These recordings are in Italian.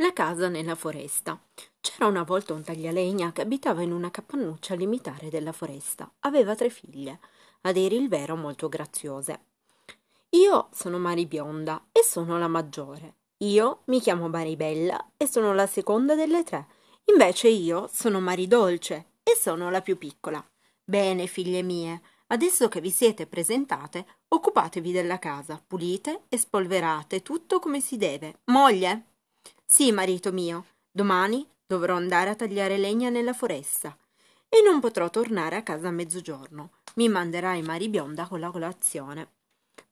La casa nella foresta. C'era una volta un taglialegna che abitava in una capannuccia limitare della foresta. Aveva tre figlie, a dire il vero molto graziose. Io sono Maribionda e sono la maggiore. Io mi chiamo Maribella e sono la seconda delle tre. Invece io sono Maridolce e sono la più piccola. Bene, figlie mie, adesso che vi siete presentate, occupatevi della casa, pulite e spolverate tutto come si deve. Moglie? Sì, marito mio, domani dovrò andare a tagliare legna nella foresta e non potrò tornare a casa a mezzogiorno. Mi manderai Maribionda con la colazione.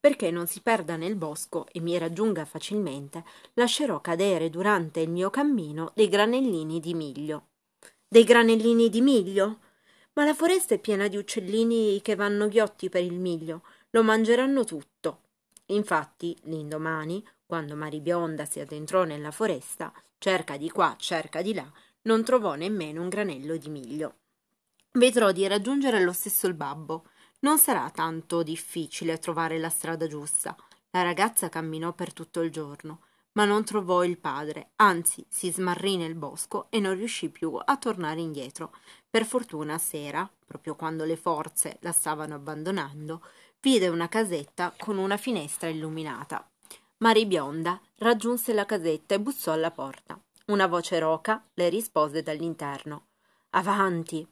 Perché non si perda nel bosco e mi raggiunga facilmente, lascerò cadere durante il mio cammino dei granellini di miglio. Dei granellini di miglio? Ma la foresta è piena di uccellini che vanno ghiotti per il miglio, lo mangeranno tutto. Infatti, l'indomani, quando Maribionda si addentrò nella foresta, cerca di qua, cerca di là, non trovò nemmeno un granello di miglio. Vedrò di raggiungere lo stesso il babbo. Non sarà tanto difficile trovare la strada giusta. La ragazza camminò per tutto il giorno, ma non trovò il padre, anzi si smarrì nel bosco e non riuscì più a tornare indietro. Per fortuna a sera, proprio quando le forze la stavano abbandonando, vide una casetta con una finestra illuminata. Maribionda raggiunse la casetta e bussò alla porta. Una voce roca le rispose dall'interno. Avanti.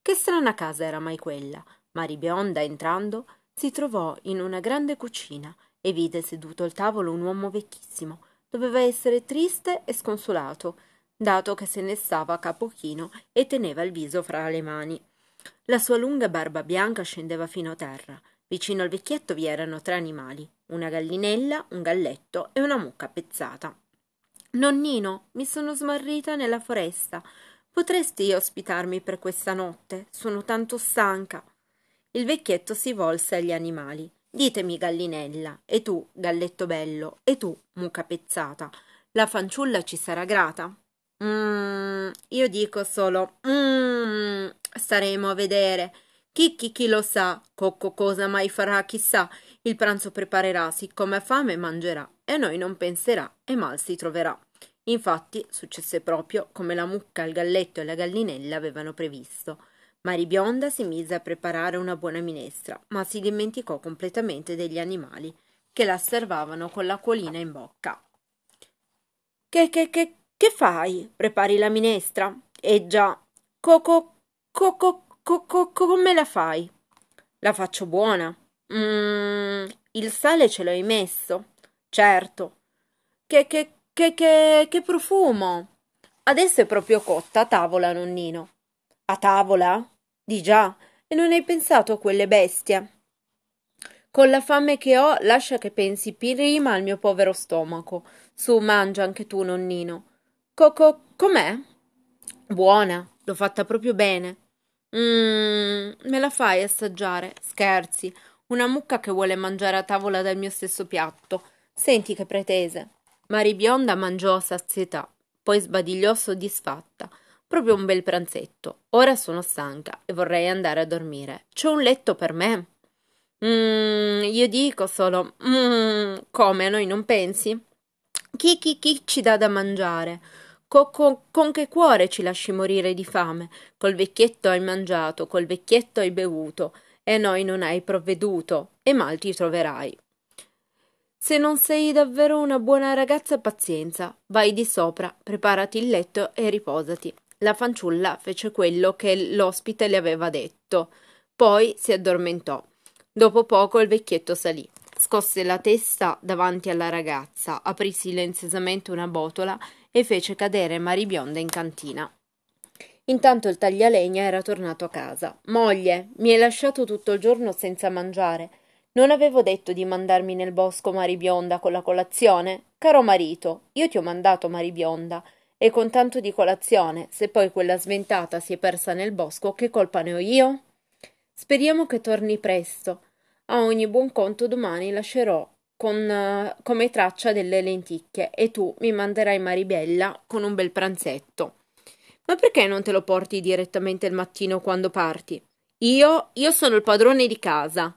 Che strana casa era mai quella. Maribionda, entrando, si trovò in una grande cucina e vide seduto al tavolo un uomo vecchissimo. Doveva essere triste e sconsolato, dato che se ne stava a capo chino e teneva il viso fra le mani. La sua lunga barba bianca scendeva fino a terra. Vicino al vecchietto vi erano tre animali, una gallinella, un galletto e una mucca pezzata. Nonnino, mi sono smarrita nella foresta. Potresti ospitarmi per questa notte? Sono tanto stanca. Il vecchietto si volse agli animali. Ditemi, gallinella, e tu, galletto bello, e tu, mucca pezzata, la fanciulla ci sarà grata? Mm, io dico solo mm, staremo a vedere. Chi chi chi lo sa, Cocco cosa mai farà, chissà, il pranzo preparerà, siccome ha fame mangerà, e a noi non penserà, e mal si troverà. Infatti successe proprio come la mucca, il galletto e la gallinella avevano previsto. Maribionda si mise a preparare una buona minestra, ma si dimenticò completamente degli animali, che la osservavano con l'acquolina in bocca. Che, che, che, che fai? Prepari la minestra? Eh già. Coco, coco, coco, come la fai? La faccio buona. Mmm, il sale ce l'hai messo? Certo. Che, che, che, che, che profumo! Adesso è proprio cotta a tavola, nonnino. A tavola? Di già. E non hai pensato a quelle bestie? Con la fame che ho, lascia che pensi prima al mio povero stomaco. Su, mangia anche tu, nonnino. Coco, com'è? Buona, l'ho fatta proprio bene. Mmm, me la fai assaggiare? Scherzi, una mucca che vuole mangiare a tavola dal mio stesso piatto. Senti che pretese. Maribionda mangiò a sazietà, poi sbadigliò soddisfatta. Proprio un bel pranzetto. Ora sono stanca e vorrei andare a dormire. C'è un letto per me? Mmm, io dico solo. Mmm, come a noi non pensi? Chi chi chi ci dà da mangiare? Co, co, con che cuore ci lasci morire di fame? Col vecchietto hai mangiato, col vecchietto hai bevuto, e noi non hai provveduto, e mal ti troverai. Se non sei davvero una buona ragazza, pazienza. Vai di sopra, preparati il letto e riposati. La fanciulla fece quello che l'ospite le aveva detto. Poi si addormentò. Dopo poco il vecchietto salì. Scosse la testa davanti alla ragazza, aprì silenziosamente una botola e fece cadere Maribionda in cantina. Intanto il taglialegna era tornato a casa. Moglie, mi hai lasciato tutto il giorno senza mangiare. Non avevo detto di mandarmi nel bosco Maribionda con la colazione? Caro marito, io ti ho mandato Maribionda e con tanto di colazione, se poi quella sventata si è persa nel bosco, che colpa ne ho io? Speriamo che torni presto. A ogni buon conto domani lascerò con, uh, come traccia delle lenticchie e tu mi manderai Maribella con un bel pranzetto. Ma perché non te lo porti direttamente il mattino quando parti? Io, io sono il padrone di casa.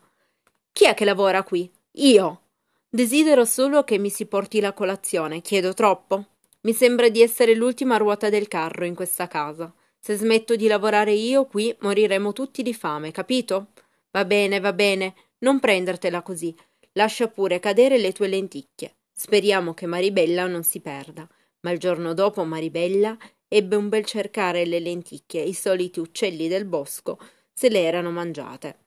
Chi è che lavora qui? Io. Desidero solo che mi si porti la colazione. Chiedo troppo? Mi sembra di essere l'ultima ruota del carro in questa casa. Se smetto di lavorare io, qui moriremo tutti di fame, capito? Va bene, va bene, non prendertela così. Lascia pure cadere le tue lenticchie. Speriamo che Maribella non si perda. Ma il giorno dopo Maribella ebbe un bel cercare le lenticchie, i soliti uccelli del bosco se le erano mangiate.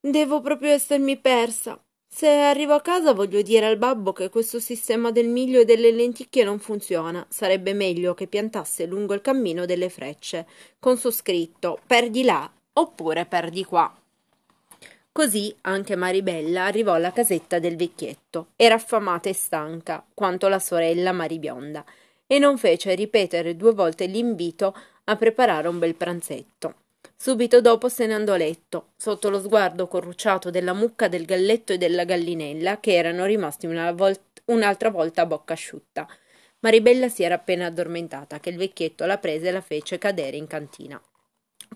Devo proprio essermi persa. Se arrivo a casa voglio dire al babbo che questo sistema del miglio e delle lenticchie non funziona. Sarebbe meglio che piantasse lungo il cammino delle frecce, con su scritto perdi là oppure perdi qua. Così anche Maribella arrivò alla casetta del vecchietto. Era affamata e stanca, quanto la sorella Maribionda, e non fece ripetere due volte l'invito a preparare un bel pranzetto. Subito dopo se ne andò a letto, sotto lo sguardo corrucciato della mucca, del galletto e della gallinella, che erano rimasti una volt- un'altra volta a bocca asciutta. Maribella si era appena addormentata, che il vecchietto la prese e la fece cadere in cantina.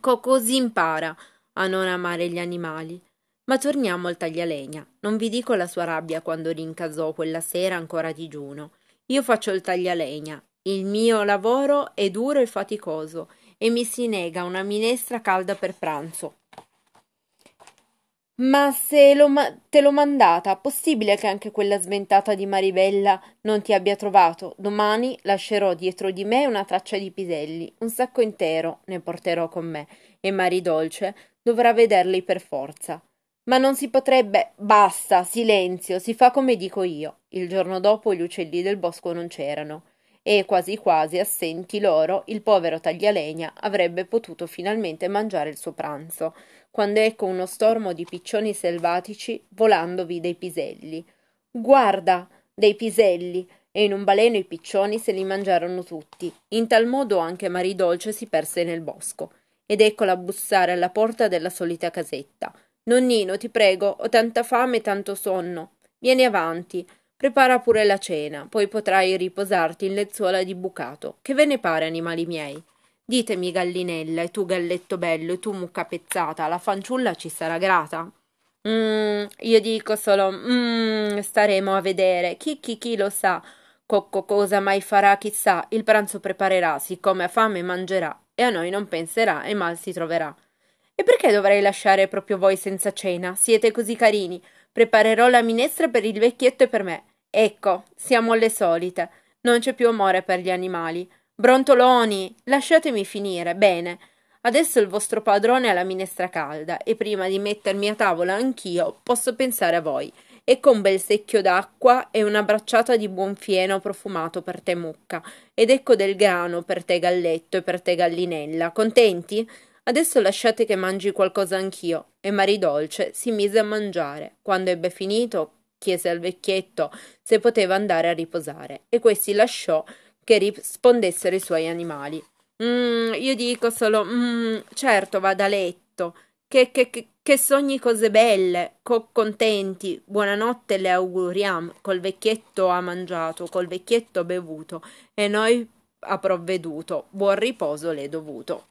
Co così impara a non amare gli animali. Ma torniamo al taglialegna. Non vi dico la sua rabbia quando rincasò quella sera ancora a digiuno. Io faccio il taglialegna. Il mio lavoro è duro e faticoso e mi si nega una minestra calda per pranzo. Ma se lo ma- te l'ho mandata, possibile che anche quella sventata di Maribella non ti abbia trovato? Domani lascerò dietro di me una traccia di piselli, un sacco intero ne porterò con me, e Maridolce dovrà vederli per forza. Ma non si potrebbe. Basta, silenzio, si fa come dico io. Il giorno dopo gli uccelli del bosco non c'erano, e quasi quasi assenti loro, il povero taglialegna avrebbe potuto finalmente mangiare il suo pranzo, quando ecco uno stormo di piccioni selvatici volandovi dei piselli. Guarda, dei piselli! E in un baleno i piccioni se li mangiarono tutti. In tal modo anche Maridolce si perse nel bosco. Ed eccola bussare alla porta della solita casetta. Nonnino, ti prego, ho tanta fame e tanto sonno. Vieni avanti, prepara pure la cena, poi potrai riposarti in lenzuola di bucato. Che ve ne pare, animali miei? Ditemi, gallinella, e tu, galletto bello, e tu, mucca pezzata, la fanciulla ci sarà grata? Mmm, io dico solo, mmm, staremo a vedere. Chi, chi, chi lo sa. Cocco cosa mai farà, chissà. Il pranzo preparerà, siccome ha fame mangerà, e a noi non penserà e mal si troverà. E perché dovrei lasciare proprio voi senza cena? Siete così carini. Preparerò la minestra per il vecchietto e per me. Ecco, siamo alle solite. Non c'è più amore per gli animali. Brontoloni, lasciatemi finire. Bene. Adesso il vostro padrone ha la minestra calda e prima di mettermi a tavola anch'io posso pensare a voi. Ecco un bel secchio d'acqua e una bracciata di buon fieno profumato per te mucca. Ed ecco del grano per te galletto e per te gallinella. Contenti? Adesso lasciate che mangi qualcosa anch'io. E Maridolce si mise a mangiare. Quando ebbe finito, chiese al vecchietto se poteva andare a riposare, e questi lasciò che rispondessero i suoi animali. Mm, io dico solo, mm, certo, vada a letto. Che, che, che, che sogni cose belle, co contenti. Buonanotte le auguriamo. Col vecchietto ha mangiato, col vecchietto ha bevuto, e noi ha provveduto. Buon riposo le è dovuto.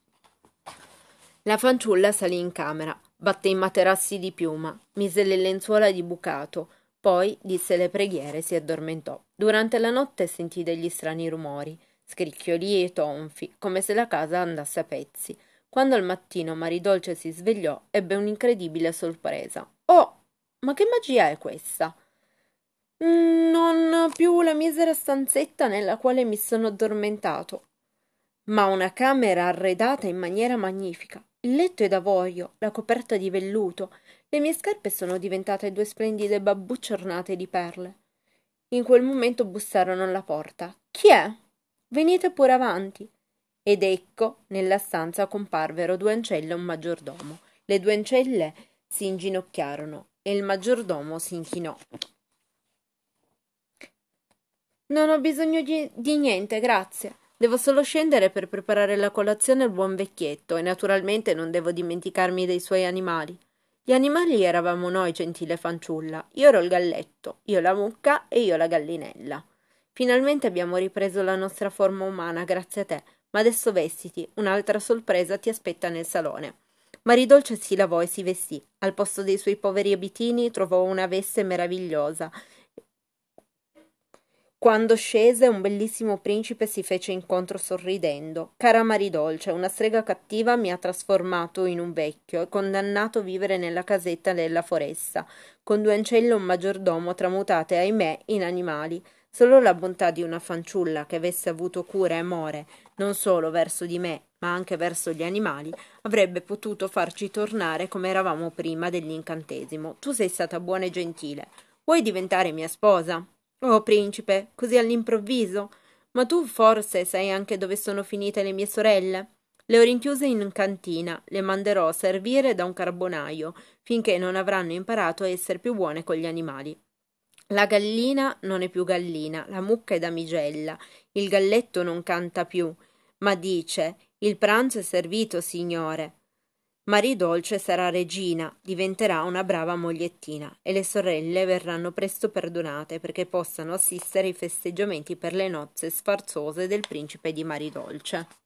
La fanciulla salì in camera, batté i materassi di piuma, mise le lenzuola di bucato, poi disse le preghiere e si addormentò. Durante la notte sentì degli strani rumori, scricchiolii e tonfi, come se la casa andasse a pezzi. Quando al mattino Maridolce si svegliò, ebbe un'incredibile sorpresa. Oh, ma che magia è questa? Non più la misera stanzetta nella quale mi sono addormentato, ma una camera arredata in maniera magnifica, il letto è d'avorio, la coperta di velluto, le mie scarpe sono diventate due splendide babbucce ornate di perle. In quel momento bussarono alla porta. Chi è? Venite pure avanti. Ed ecco, nella stanza comparvero due ancelle e un maggiordomo. Le due ancelle si inginocchiarono e il maggiordomo si inchinò. Non ho bisogno di, di niente, grazie. Devo solo scendere per preparare la colazione al buon vecchietto e naturalmente non devo dimenticarmi dei suoi animali. Gli animali eravamo noi, gentile fanciulla. Io ero il galletto, io la mucca e io la gallinella. Finalmente abbiamo ripreso la nostra forma umana, grazie a te. Ma adesso vestiti, un'altra sorpresa ti aspetta nel salone. Maridolce si lavò e si vestì. Al posto dei suoi poveri abitini trovò una veste meravigliosa Quando scese, un bellissimo principe si fece incontro sorridendo. Cara Maridolce, una strega cattiva mi ha trasformato in un vecchio e condannato a vivere nella casetta della foresta, con due ancelle e un maggiordomo tramutate, ahimè, in animali. Solo la bontà di una fanciulla che avesse avuto cura e amore non solo verso di me, ma anche verso gli animali, avrebbe potuto farci tornare come eravamo prima dell'incantesimo. Tu sei stata buona e gentile. Vuoi diventare mia sposa? Oh, principe, così all'improvviso. Ma tu forse sai anche dove sono finite le mie sorelle? Le ho rinchiuse in cantina, le manderò a servire da un carbonaio, finché non avranno imparato a essere più buone con gli animali. La gallina non è più gallina, la mucca è damigella, il galletto non canta più, ma dice il pranzo è servito, signore. Maridolce sarà regina, diventerà una brava mogliettina e le sorelle verranno presto perdonate perché possano assistere ai festeggiamenti per le nozze sfarzose del principe di Maridolce.